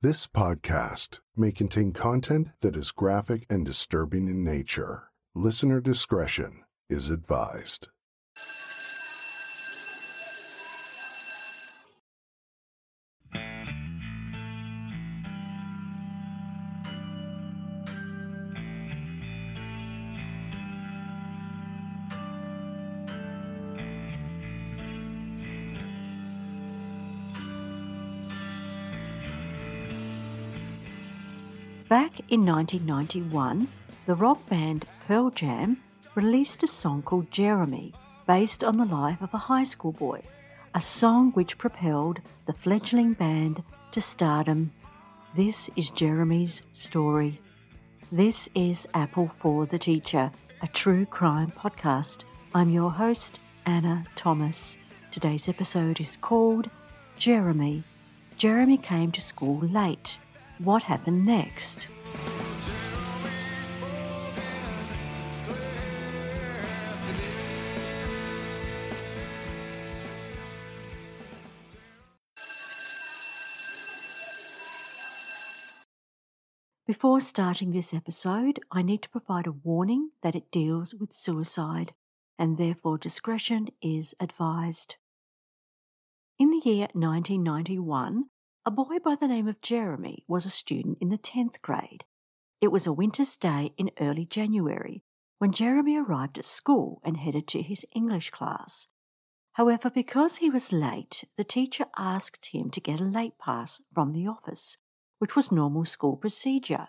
This podcast may contain content that is graphic and disturbing in nature. Listener discretion is advised. In 1991, the rock band Pearl Jam released a song called Jeremy, based on the life of a high school boy, a song which propelled the fledgling band to stardom. This is Jeremy's story. This is Apple for the Teacher, a true crime podcast. I'm your host, Anna Thomas. Today's episode is called Jeremy. Jeremy came to school late. What happened next? Before starting this episode, I need to provide a warning that it deals with suicide, and therefore discretion is advised. In the year 1991, a boy by the name of Jeremy was a student in the 10th grade. It was a winter's day in early January when Jeremy arrived at school and headed to his English class. However, because he was late, the teacher asked him to get a late pass from the office which was normal school procedure.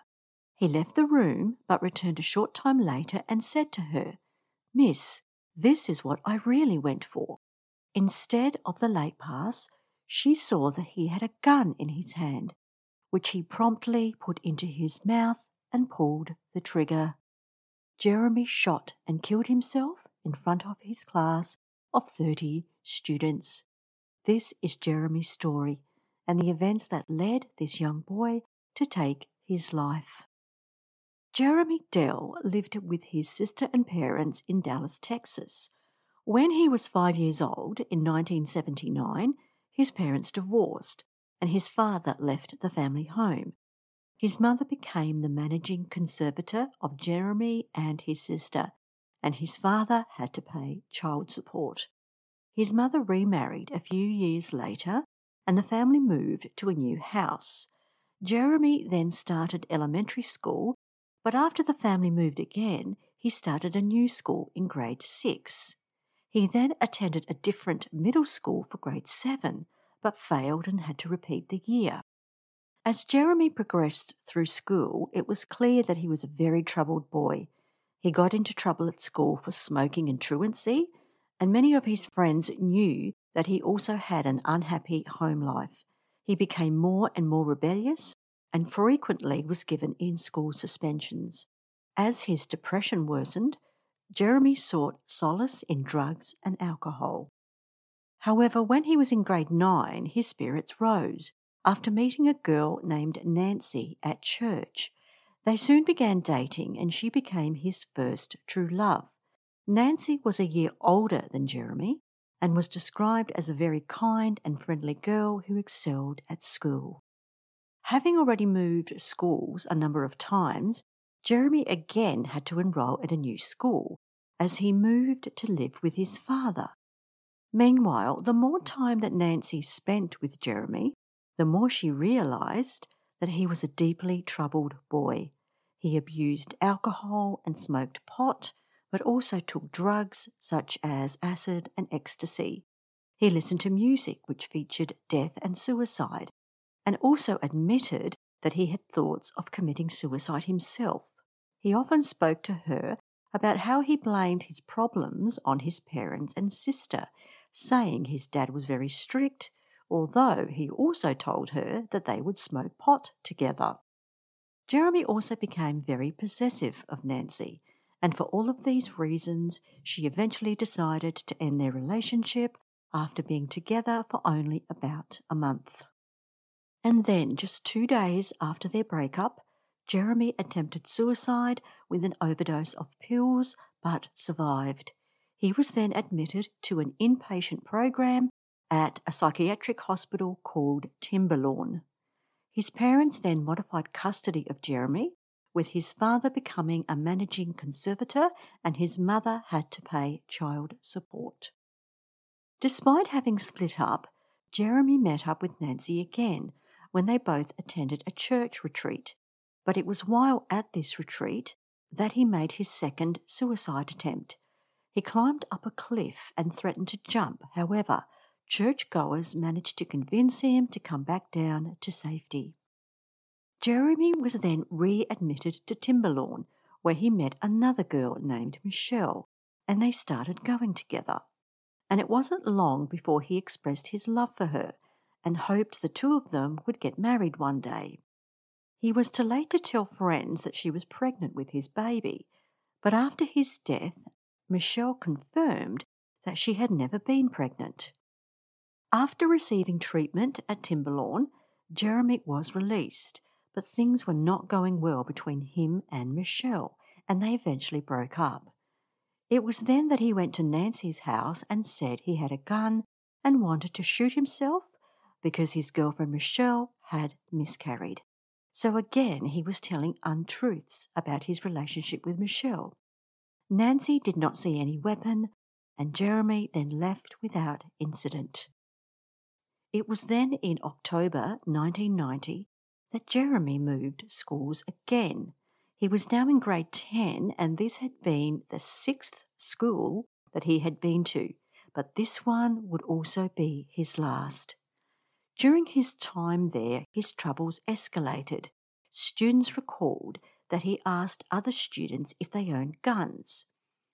He left the room, but returned a short time later and said to her, Miss, this is what I really went for. Instead of the late pass, she saw that he had a gun in his hand, which he promptly put into his mouth and pulled the trigger. Jeremy shot and killed himself in front of his class of 30 students. This is Jeremy's story, and the events that led this young boy to take his life. Jeremy Delle lived with his sister and parents in Dallas, Texas. When he was five years old, in 1979, his parents divorced and his father left the family home. His mother became the managing conservator of Jeremy and his sister, and his father had to pay child support. His mother remarried a few years later and the family moved to a new house. Jeremy then started elementary school, but after the family moved again, he started a new school in grade 6. He then attended a different middle school for grade 7, but failed and had to repeat the year. As Jeremy progressed through school, it was clear that he was a very troubled boy. He got into trouble at school for smoking and truancy, and many of his friends knew that he also had an unhappy home life. He became more and more rebellious and frequently was given in school suspensions. As his depression worsened, Jeremy sought solace in drugs and alcohol. However, when he was in grade 9, his spirits rose after meeting a girl named Nancy at church. They soon began dating and she became his first true love. Nancy was a year older than Jeremy and was described as a very kind and friendly girl who excelled at school. Having already moved schools a number of times, Jeremy again had to enroll at a new school as he moved to live with his father. Meanwhile, the more time that Nancy spent with Jeremy, the more she realized that he was a deeply troubled boy. He abused alcohol and smoked pot but also took drugs such as acid and ecstasy. He listened to music which featured death and suicide, and also admitted that he had thoughts of committing suicide himself. He often spoke to her about how he blamed his problems on his parents and sister, saying his dad was very strict, although he also told her that they would smoke pot together. Jeremy also became very possessive of Nancy and for all of these reasons, she eventually decided to end their relationship after being together for only about a month. And then, just two days after their breakup, Jeremy attempted suicide with an overdose of pills but survived. He was then admitted to an inpatient program at a psychiatric hospital called Timberlawn. His parents then modified custody of Jeremy, with his father becoming a managing conservator and his mother had to pay child support. Despite having split up, Jeremy met up with Nancy again when they both attended a church retreat, but it was while at this retreat that he made his second suicide attempt. He climbed up a cliff and threatened to jump. However, churchgoers managed to convince him to come back down to safety. Jeremy was then readmitted to Timberlawn, where he met another girl named Michelle, and they started going together. And it wasn't long before he expressed his love for her and hoped the two of them would get married one day. He was to later tell friends that she was pregnant with his baby, but after his death, Michelle confirmed that she had never been pregnant. After receiving treatment at Timberlawn, Jeremy was released, but things were not going well between him and Michelle, and they eventually broke up. It was then that he went to Nancy's house and said he had a gun and wanted to shoot himself because his girlfriend Michelle had miscarried. So again, he was telling untruths about his relationship with Michelle. Nancy did not see any weapon, and Jeremy then left without incident. It was then in October 1990 that Jeremy moved schools again. He was now in grade 10, and this had been the sixth school that he had been to, but this one would also be his last. During his time there, his troubles escalated. Students recalled that he asked other students if they owned guns.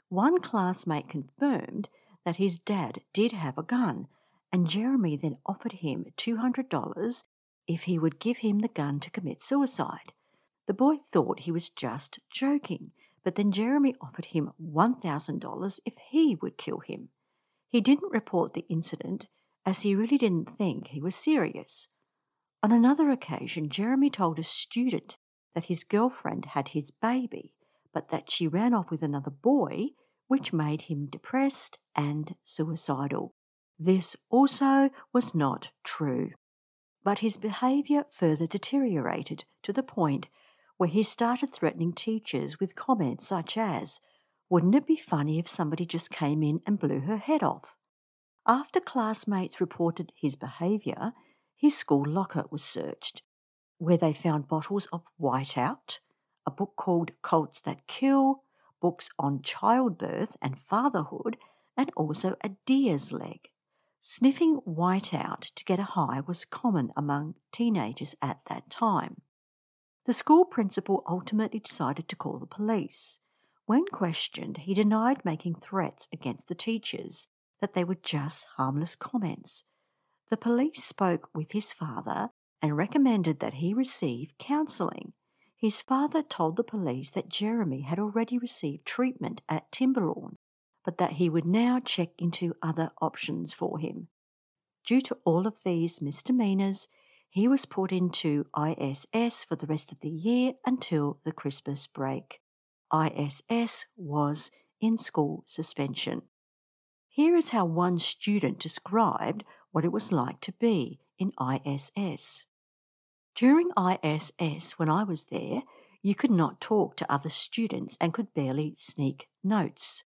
One classmate confirmed that his dad did have a gun, and Jeremy then offered him $200 if he would give him the gun to commit suicide. The boy thought he was just joking, but then Jeremy offered him $1,000 if he would kill him. He didn't report the incident as he really didn't think he was serious. On another occasion, Jeremy told a student that his girlfriend had his baby, but that she ran off with another boy, which made him depressed and suicidal. This also was not true. But his behaviour further deteriorated to the point where he started threatening teachers with comments such as, Wouldn't it be funny if somebody just came in and blew her head off? After classmates reported his behaviour, his school locker was searched, where they found bottles of Whiteout, a book called Cults That Kill, books on childbirth and fatherhood, and also a deer's leg. Sniffing Whiteout to get a high was common among teenagers at that time. The school principal ultimately decided to call the police. When questioned, he denied making threats against the teachers that they were just harmless comments. The police spoke with his father and recommended that he receive counselling. His father told the police that Jeremy had already received treatment at Timberlawn, but that he would now check into other options for him. Due to all of these misdemeanours, he was put into ISS for the rest of the year until the Christmas break. ISS was in school suspension. Here is how one student described what it was like to be in ISS. During ISS, when I was there, you could not talk to other students and could barely sneak notes.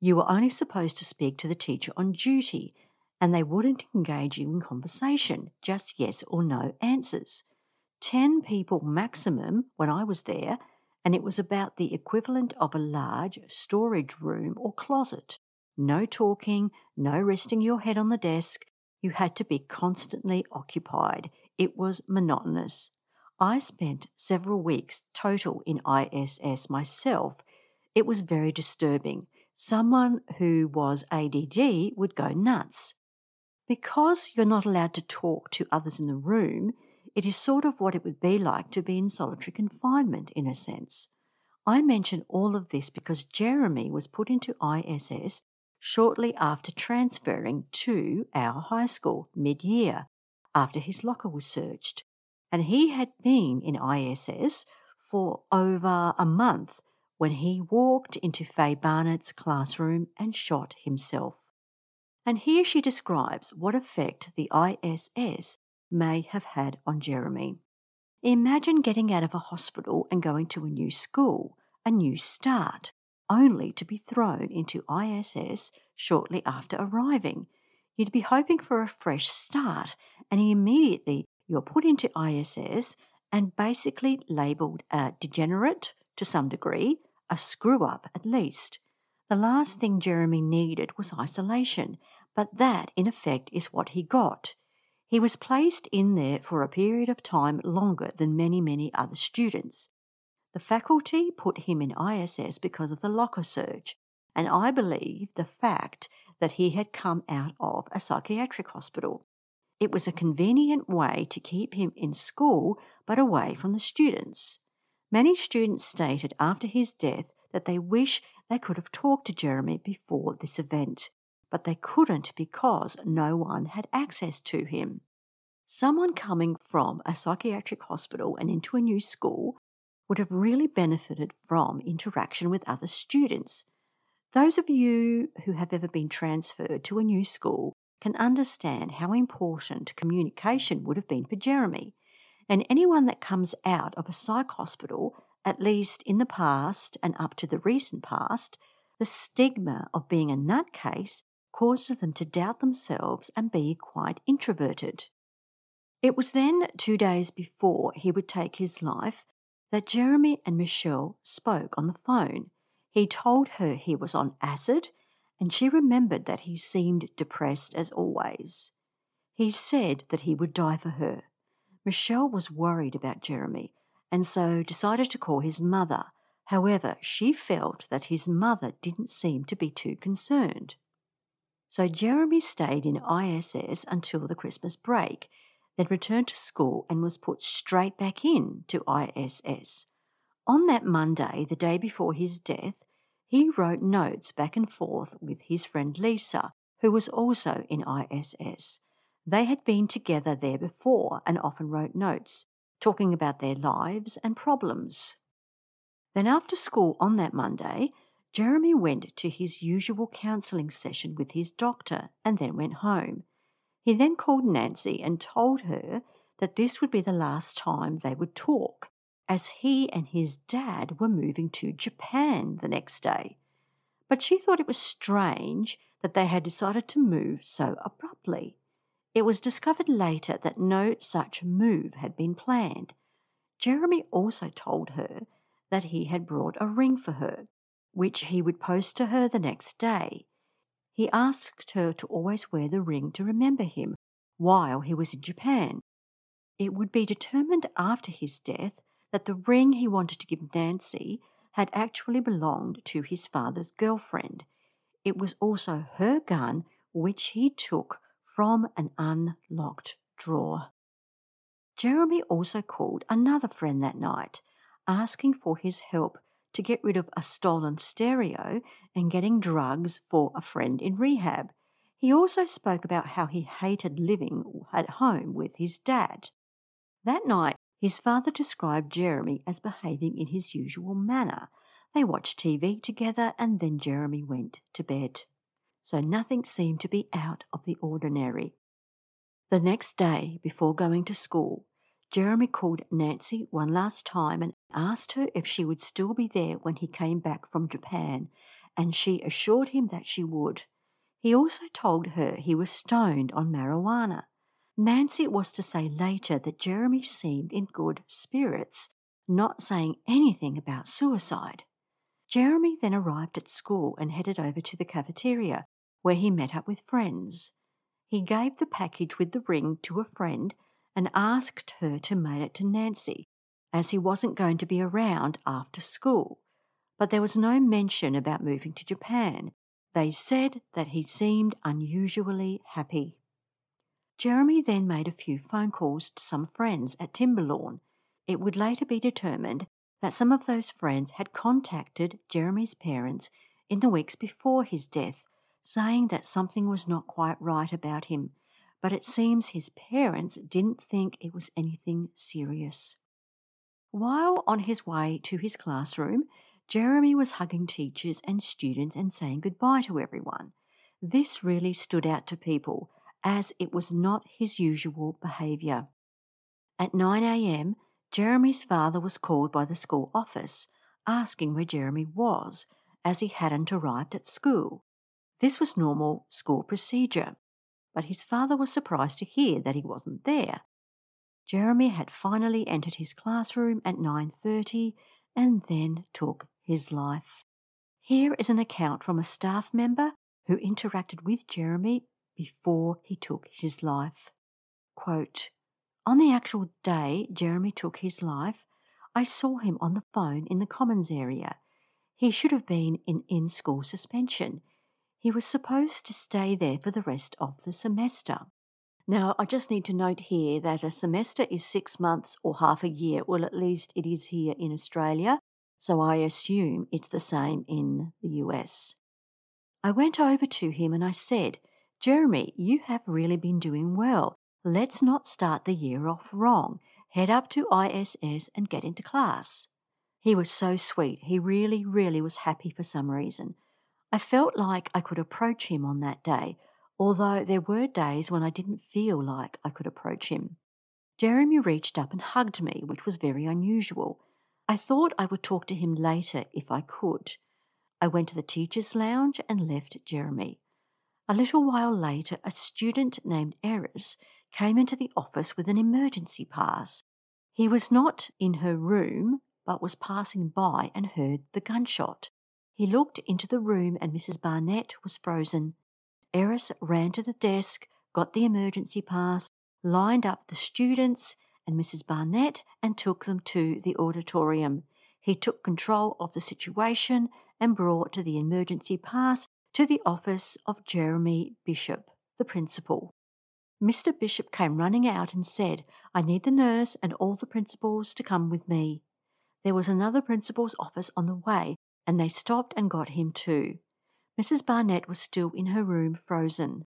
You were only supposed to speak to the teacher on duty, and they wouldn't engage you in conversation, just yes or no answers. Ten people maximum when I was there, and it was about the equivalent of a large storage room or closet. No talking, no resting your head on the desk. You had to be constantly occupied. It was monotonous. I spent several weeks total in ISS myself. It was very disturbing. Someone who was ADD would go nuts. Because you're not allowed to talk to others in the room, it is sort of what it would be like to be in solitary confinement, in a sense. I mention all of this because Jeremy was put into ISS shortly after transferring to our high school mid year after his locker was searched. And he had been in ISS for over a month when he walked into Faye Barnett's classroom and shot himself. And here she describes what effect the ISS may have had on Jeremy. Imagine getting out of a hospital and going to a new school, a new start, only to be thrown into ISS shortly after arriving. You'd be hoping for a fresh start, and immediately you're put into ISS and basically labelled a degenerate to some degree, a screw up at least. The last thing Jeremy needed was isolation, but that, in effect, is what he got. He was placed in there for a period of time longer than many, many other students. The faculty put him in ISS because of the locker surge, and I believe the fact that he had come out of a psychiatric hospital. It was a convenient way to keep him in school but away from the students. Many students stated after his death that they wish they could have talked to Jeremy before this event, but they couldn't because no one had access to him. Someone coming from a psychiatric hospital and into a new school would have really benefited from interaction with other students. Those of you who have ever been transferred to a new school can understand how important communication would have been for Jeremy. And anyone that comes out of a psych hospital at least in the past and up to the recent past, the stigma of being a nutcase causes them to doubt themselves and be quite introverted. It was then, two days before he would take his life, that Jeremy and Michelle spoke on the phone. He told her he was on acid, and she remembered that he seemed depressed as always. He said that he would die for her. Michelle was worried about Jeremy and so decided to call his mother. However, she felt that his mother didn't seem to be too concerned. So Jeremy stayed in ISS until the Christmas break, then returned to school and was put straight back in to ISS. On that Monday, the day before his death, he wrote notes back and forth with his friend Lisa, who was also in ISS. They had been together there before and often wrote notes, talking about their lives and problems. Then, after school on that Monday, Jeremy went to his usual counselling session with his doctor and then went home. He then called Nancy and told her that this would be the last time they would talk, as he and his dad were moving to Japan the next day. But she thought it was strange that they had decided to move so abruptly. It was discovered later that no such move had been planned. Jeremy also told her that he had brought a ring for her, which he would post to her the next day. He asked her to always wear the ring to remember him while he was in Japan. It would be determined after his death that the ring he wanted to give Nancy had actually belonged to his father's girlfriend. It was also her gun which he took from an unlocked drawer. Jeremy also called another friend that night, asking for his help to get rid of a stolen stereo and getting drugs for a friend in rehab. He also spoke about how he hated living at home with his dad. That night, his father described Jeremy as behaving in his usual manner. They watched TV together and then Jeremy went to bed so nothing seemed to be out of the ordinary. The next day, before going to school, Jeremy called Nancy one last time and asked her if she would still be there when he came back from Japan, and she assured him that she would. He also told her he was stoned on marijuana. Nancy was to say later that Jeremy seemed in good spirits, not saying anything about suicide. Jeremy then arrived at school and headed over to the cafeteria, where he met up with friends. He gave the package with the ring to a friend and asked her to mail it to Nancy, as he wasn't going to be around after school. But there was no mention about moving to Japan. They said that he seemed unusually happy. Jeremy then made a few phone calls to some friends at Timberlawn. It would later be determined that some of those friends had contacted Jeremy's parents in the weeks before his death, saying that something was not quite right about him, but it seems his parents didn't think it was anything serious. While on his way to his classroom, Jeremy was hugging teachers and students and saying goodbye to everyone. This really stood out to people, as it was not his usual behaviour. At 9 a.m., Jeremy's father was called by the school office, asking where Jeremy was, as he hadn't arrived at school. This was normal school procedure, but his father was surprised to hear that he wasn't there. Jeremy had finally entered his classroom at 9:30 and then took his life. Here is an account from a staff member who interacted with Jeremy before he took his life. Quote, on the actual day Jeremy took his life, I saw him on the phone in the Commons area. He should have been in in school suspension. He was supposed to stay there for the rest of the semester. Now, I just need to note here that a semester is six months or half a year. Well, at least it is here in Australia, so I assume it's the same in the US. I went over to him and I said, Jeremy, you have really been doing well. Let's not start the year off wrong. Head up to ISS and get into class. He was so sweet. He really, really was happy for some reason. I felt like I could approach him on that day, although there were days when I didn't feel like I could approach him. Jeremy reached up and hugged me, which was very unusual. I thought I would talk to him later if I could. I went to the teacher's lounge and left Jeremy. A little while later, a student named Eris came into the office with an emergency pass. He was not in her room, but was passing by and heard the gunshot. He looked into the room and Mrs. Barnett was frozen. Eris ran to the desk, got the emergency pass, lined up the students and Mrs. Barnett and took them to the auditorium. He took control of the situation and brought the emergency pass to the office of Jeremy Bishop, the principal. Mr. Bishop came running out and said, I need the nurse and all the principals to come with me. There was another principal's office on the way, and they stopped and got him too. Mrs. Barnett was still in her room, frozen.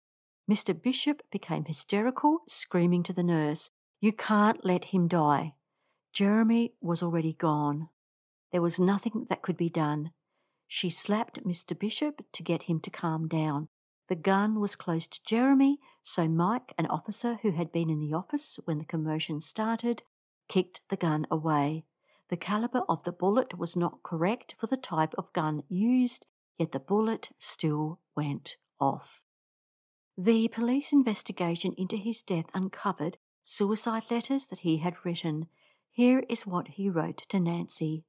Mr. Bishop became hysterical, screaming to the nurse, You can't let him die. Jeremy was already gone. There was nothing that could be done. She slapped Mr. Bishop to get him to calm down. The gun was close to Jeremy, so Mike, an officer who had been in the office when the commotion started, kicked the gun away. The caliber of the bullet was not correct for the type of gun used, yet the bullet still went off. The police investigation into his death uncovered suicide letters that he had written. Here is what he wrote to Nancy.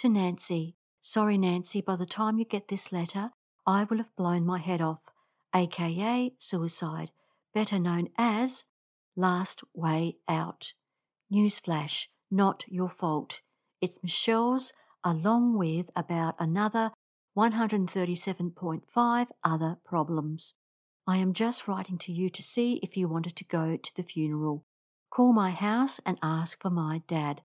To Nancy, sorry, Nancy, by the time you get this letter, I will have blown my head off aka suicide, better known as Last Way Out. Newsflash, not your fault. It's Michelle's, along with about another 137.5 other problems. I am just writing to you to see if you wanted to go to the funeral. Call my house and ask for my dad.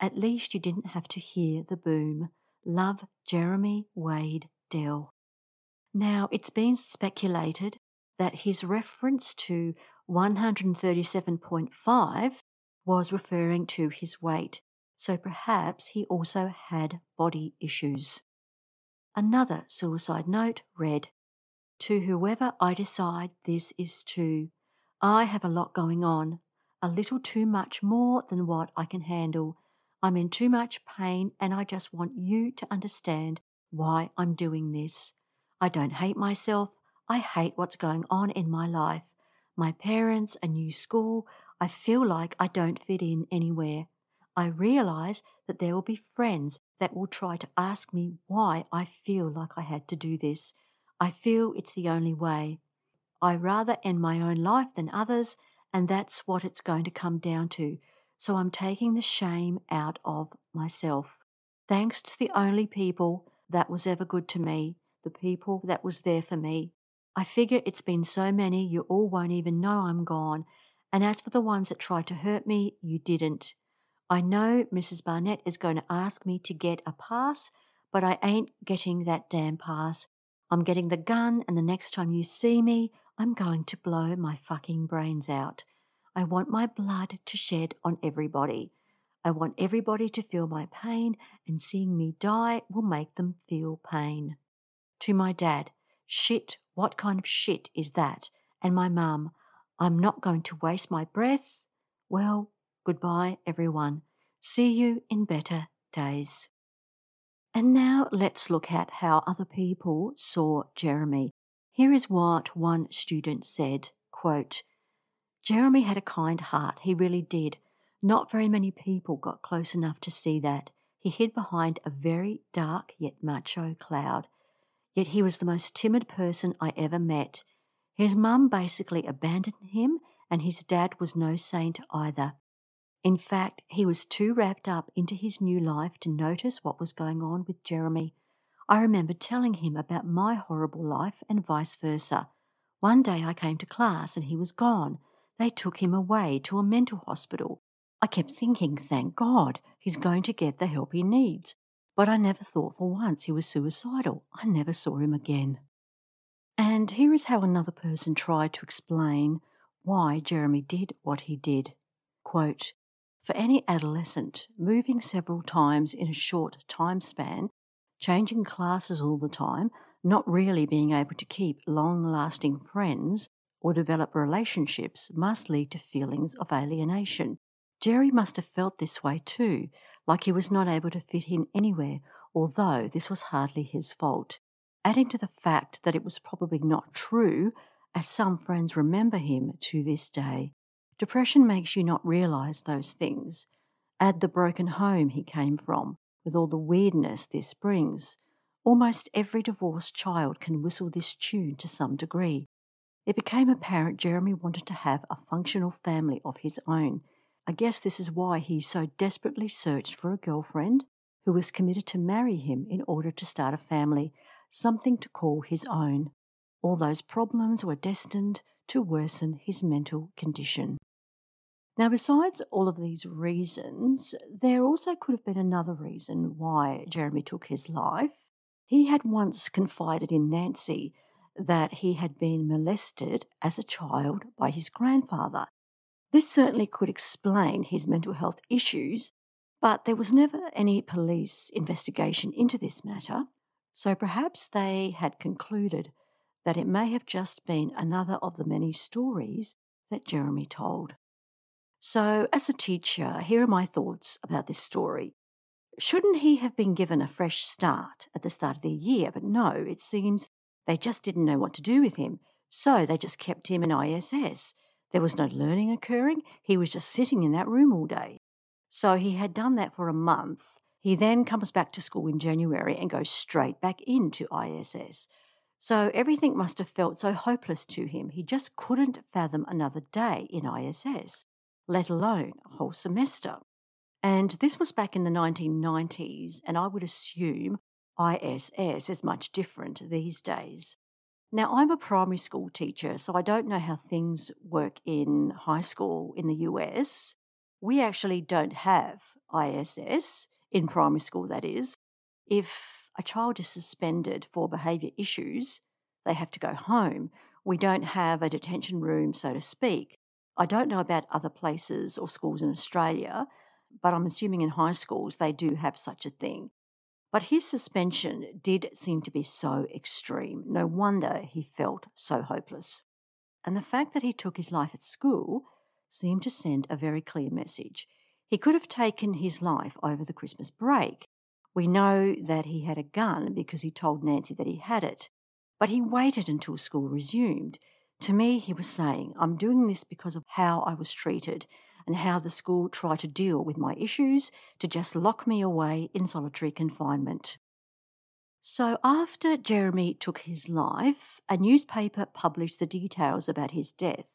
At least you didn't have to hear the boom. Love, Jeremy Wade Delle. Now, it's been speculated that his reference to 137.5 was referring to his weight, so perhaps he also had body issues. Another suicide note read To whoever I decide this is to, I have a lot going on, a little too much more than what I can handle. I'm in too much pain, and I just want you to understand why I'm doing this. I don't hate myself. I hate what's going on in my life. My parents, a new school. I feel like I don't fit in anywhere. I realize that there will be friends that will try to ask me why I feel like I had to do this. I feel it's the only way. I rather end my own life than others, and that's what it's going to come down to. So I'm taking the shame out of myself. Thanks to the only people that was ever good to me, the people that was there for me. I figure it's been so many you all won't even know I'm gone, and as for the ones that tried to hurt me, you didn't. I know Mrs. Barnett is going to ask me to get a pass, but I ain't getting that damn pass. I'm getting the gun, and the next time you see me, I'm going to blow my fucking brains out. I want my blood to shed on everybody. I want everybody to feel my pain, and seeing me die will make them feel pain to my dad, Shit, what kind of shit is that? And my mum, I'm not going to waste my breath. Well, goodbye, everyone. See you in better days. And now let's look at how other people saw Jeremy. Here is what one student said quote, Jeremy had a kind heart, he really did. Not very many people got close enough to see that. He hid behind a very dark yet macho cloud. Yet he was the most timid person I ever met. His mum basically abandoned him, and his dad was no saint either. In fact, he was too wrapped up into his new life to notice what was going on with Jeremy. I remember telling him about my horrible life and vice versa. One day I came to class and he was gone. They took him away to a mental hospital. I kept thinking, thank God, he's going to get the help he needs. But I never thought for once he was suicidal. I never saw him again. And here is how another person tried to explain why Jeremy did what he did. Quote, for any adolescent, moving several times in a short time span, changing classes all the time, not really being able to keep long lasting friends or develop relationships must lead to feelings of alienation. Jerry must have felt this way too, like he was not able to fit in anywhere, although this was hardly his fault. Adding to the fact that it was probably not true, as some friends remember him to this day. Depression makes you not realize those things. Add the broken home he came from, with all the weirdness this brings. Almost every divorced child can whistle this tune to some degree. It became apparent Jeremy wanted to have a functional family of his own. I guess this is why he so desperately searched for a girlfriend who was committed to marry him in order to start a family, something to call his own. All those problems were destined to worsen his mental condition. Now, besides all of these reasons, there also could have been another reason why Jeremy took his life. He had once confided in Nancy that he had been molested as a child by his grandfather. This certainly could explain his mental health issues, but there was never any police investigation into this matter, so perhaps they had concluded that it may have just been another of the many stories that Jeremy told. So, as a teacher, here are my thoughts about this story. Shouldn't he have been given a fresh start at the start of the year? But no, it seems they just didn't know what to do with him. So they just kept him in ISS. There was no learning occurring. He was just sitting in that room all day. So he had done that for a month. He then comes back to school in January and goes straight back into ISS. So everything must have felt so hopeless to him. He just couldn't fathom another day in ISS let alone a whole semester. And this was back in the 1990s, and I would assume ISS is much different these days. Now, I'm a primary school teacher, so I don't know how things work in high school in the US. We actually don't have ISS, in primary school, that is. If a child is suspended for behaviour issues, they have to go home. We don't have a detention room, so to speak. I don't know about other places or schools in Australia, but I'm assuming in high schools they do have such a thing. But his suspension did seem to be so extreme. No wonder he felt so hopeless. And the fact that he took his life at school seemed to send a very clear message. He could have taken his life over the Christmas break. We know that he had a gun because he told Nancy that he had it, but he waited until school resumed. To me, he was saying, I'm doing this because of how I was treated and how the school tried to deal with my issues to just lock me away in solitary confinement. So, after Jeremy took his life, a newspaper published the details about his death,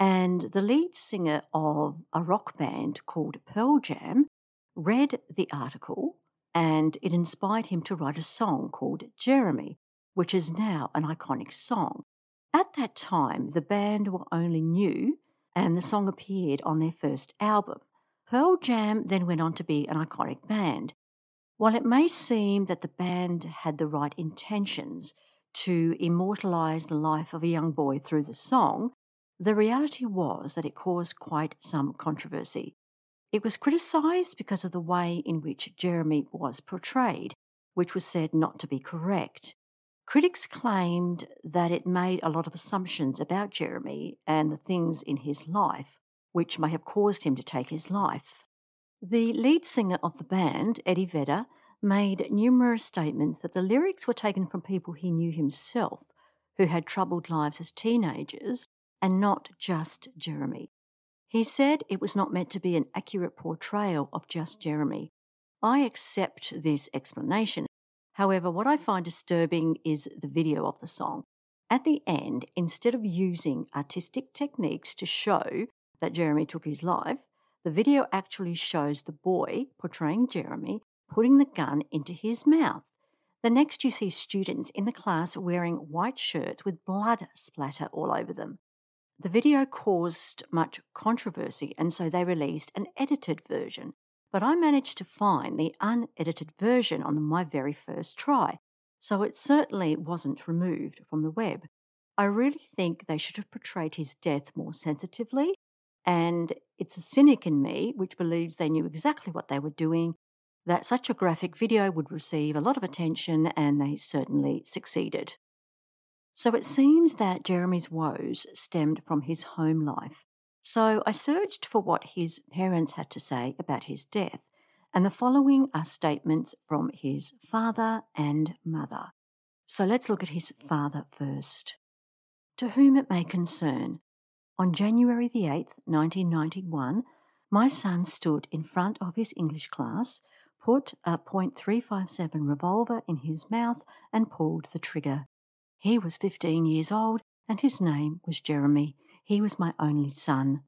and the lead singer of a rock band called Pearl Jam read the article and it inspired him to write a song called Jeremy, which is now an iconic song. At that time, the band were only new and the song appeared on their first album. Pearl Jam then went on to be an iconic band. While it may seem that the band had the right intentions to immortalize the life of a young boy through the song, the reality was that it caused quite some controversy. It was criticized because of the way in which Jeremy was portrayed, which was said not to be correct. Critics claimed that it made a lot of assumptions about Jeremy and the things in his life which may have caused him to take his life. The lead singer of the band, Eddie Vedder, made numerous statements that the lyrics were taken from people he knew himself who had troubled lives as teenagers and not just Jeremy. He said it was not meant to be an accurate portrayal of just Jeremy. I accept this explanation. However, what I find disturbing is the video of the song. At the end, instead of using artistic techniques to show that Jeremy took his life, the video actually shows the boy portraying Jeremy putting the gun into his mouth. The next, you see students in the class wearing white shirts with blood splatter all over them. The video caused much controversy, and so they released an edited version. But I managed to find the unedited version on my very first try, so it certainly wasn't removed from the web. I really think they should have portrayed his death more sensitively, and it's a cynic in me which believes they knew exactly what they were doing, that such a graphic video would receive a lot of attention, and they certainly succeeded. So it seems that Jeremy's woes stemmed from his home life. So I searched for what his parents had to say about his death, and the following are statements from his father and mother. So let's look at his father first. To whom it may concern, on January the 8th, 1991, my son stood in front of his English class, put a .357 revolver in his mouth, and pulled the trigger. He was 15 years old, and his name was Jeremy. He was my only son.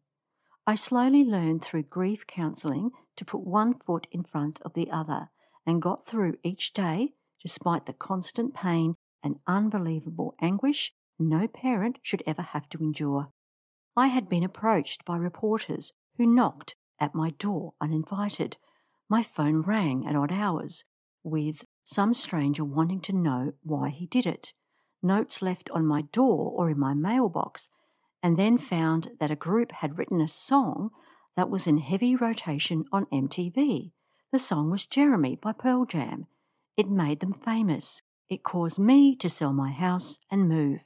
I slowly learned through grief counselling to put one foot in front of the other and got through each day despite the constant pain and unbelievable anguish no parent should ever have to endure. I had been approached by reporters who knocked at my door uninvited. My phone rang at odd hours with some stranger wanting to know why he did it. Notes left on my door or in my mailbox and then found that a group had written a song that was in heavy rotation on MTV. The song was Jeremy by Pearl Jam. It made them famous. It caused me to sell my house and move.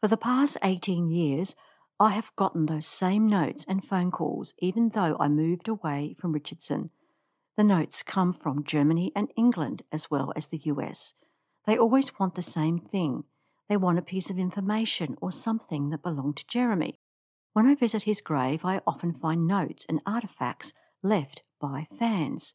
For the past 18 years, I have gotten those same notes and phone calls even though I moved away from Richardson. The notes come from Germany and England as well as the US. They always want the same thing they want a piece of information or something that belonged to Jeremy. When I visit his grave, I often find notes and artifacts left by fans.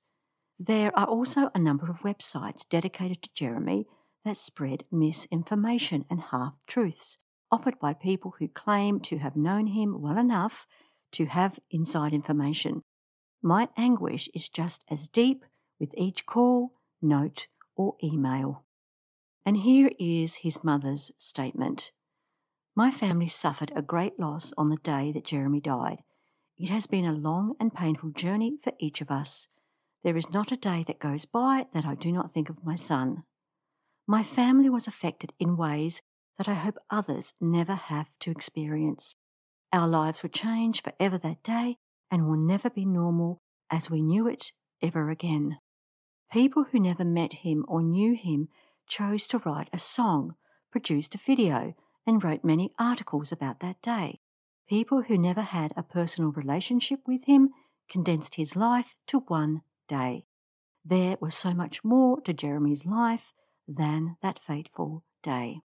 There are also a number of websites dedicated to Jeremy that spread misinformation and half truths offered by people who claim to have known him well enough to have inside information. My anguish is just as deep with each call, note, or email. And here is his mother's statement My family suffered a great loss on the day that Jeremy died. It has been a long and painful journey for each of us. There is not a day that goes by that I do not think of my son. My family was affected in ways that I hope others never have to experience. Our lives were changed forever that day and will never be normal as we knew it ever again. People who never met him or knew him chose to write a song, produced a video, and wrote many articles about that day. People who never had a personal relationship with him condensed his life to one day. There was so much more to Jeremy's life than that fateful day.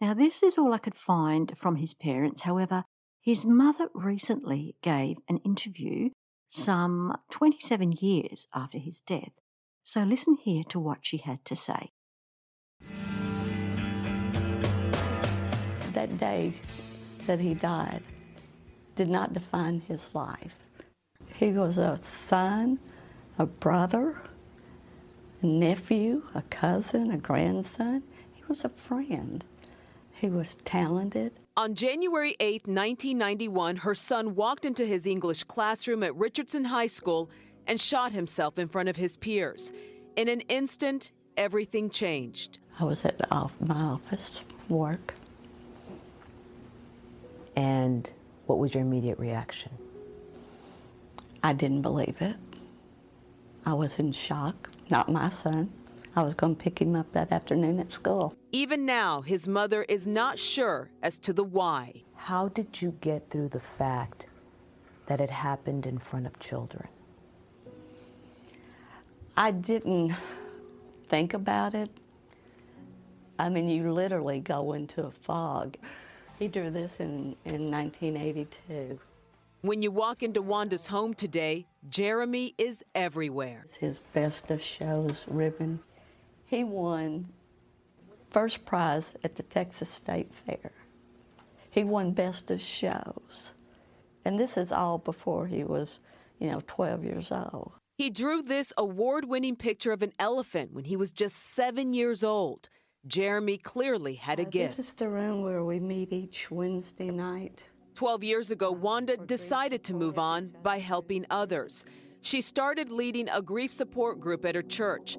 Now, this is all I could find from his parents. However, his mother recently gave an interview some 27 years after his death. So listen here to what she had to say. That day that he died did not define his life. He was a son, a brother, a nephew, a cousin, a grandson. He was a friend. He was talented. On January 8, 1991, her son walked into his English classroom at Richardson High School and shot himself in front of his peers. In an instant, everything changed. I was at my office, work. And what was your immediate reaction? I didn't believe it. I was in shock. Not my son. I was going to pick him up that afternoon at school. Even now, his mother is not sure as to the why. How did you get through the fact that it happened in front of children? I didn't think about it. I mean, you literally go into a fog. He drew this in, in 1982. When you walk into Wanda's home today, Jeremy is everywhere. It's his best of shows ribbon. He won first prize at the Texas State Fair. He won best of shows. And this is all before he was, you know, 12 years old. He drew this award winning picture of an elephant when he was just seven years old. Jeremy clearly had a Uh, gift. This is the room where we meet each Wednesday night. 12 years ago, Wanda decided to move on by helping others. She started leading a grief support group at her church.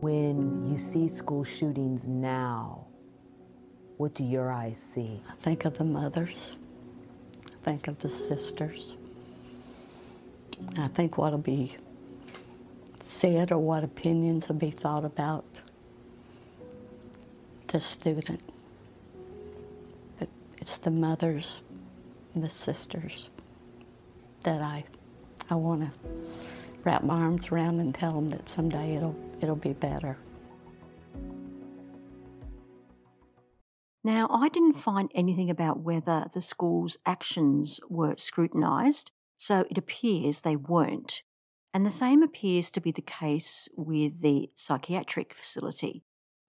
When you see school shootings now, what do your eyes see? I think of the mothers. I think of the sisters. I think what'll be said or what opinions will be thought about the student. But it's the mothers and the sisters that I, I want to wrap my arms around and tell them that someday it'll, it'll be better. Now, I didn't find anything about whether the school's actions were scrutinised, so it appears they weren't. And the same appears to be the case with the psychiatric facility.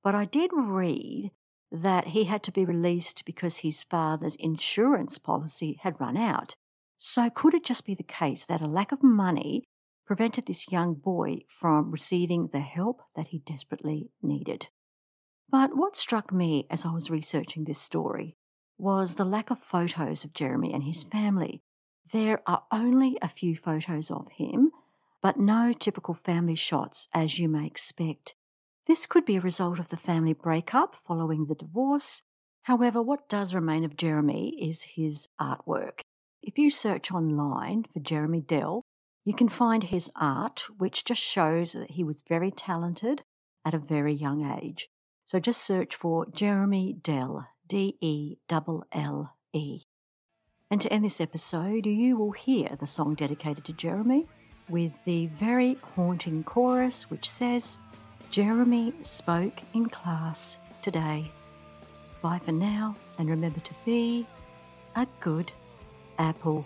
But I did read that he had to be released because his father's insurance policy had run out. So, could it just be the case that a lack of money prevented this young boy from receiving the help that he desperately needed? But what struck me as I was researching this story was the lack of photos of Jeremy and his family. There are only a few photos of him, but no typical family shots as you may expect. This could be a result of the family breakup following the divorce. However, what does remain of Jeremy is his artwork. If you search online for Jeremy Delle, you can find his art, which just shows that he was very talented at a very young age. So just search for Jeremy Delle, D E L L E. And to end this episode, you will hear the song dedicated to Jeremy with the very haunting chorus which says, Jeremy spoke in class today. Bye for now, and remember to be a good apple.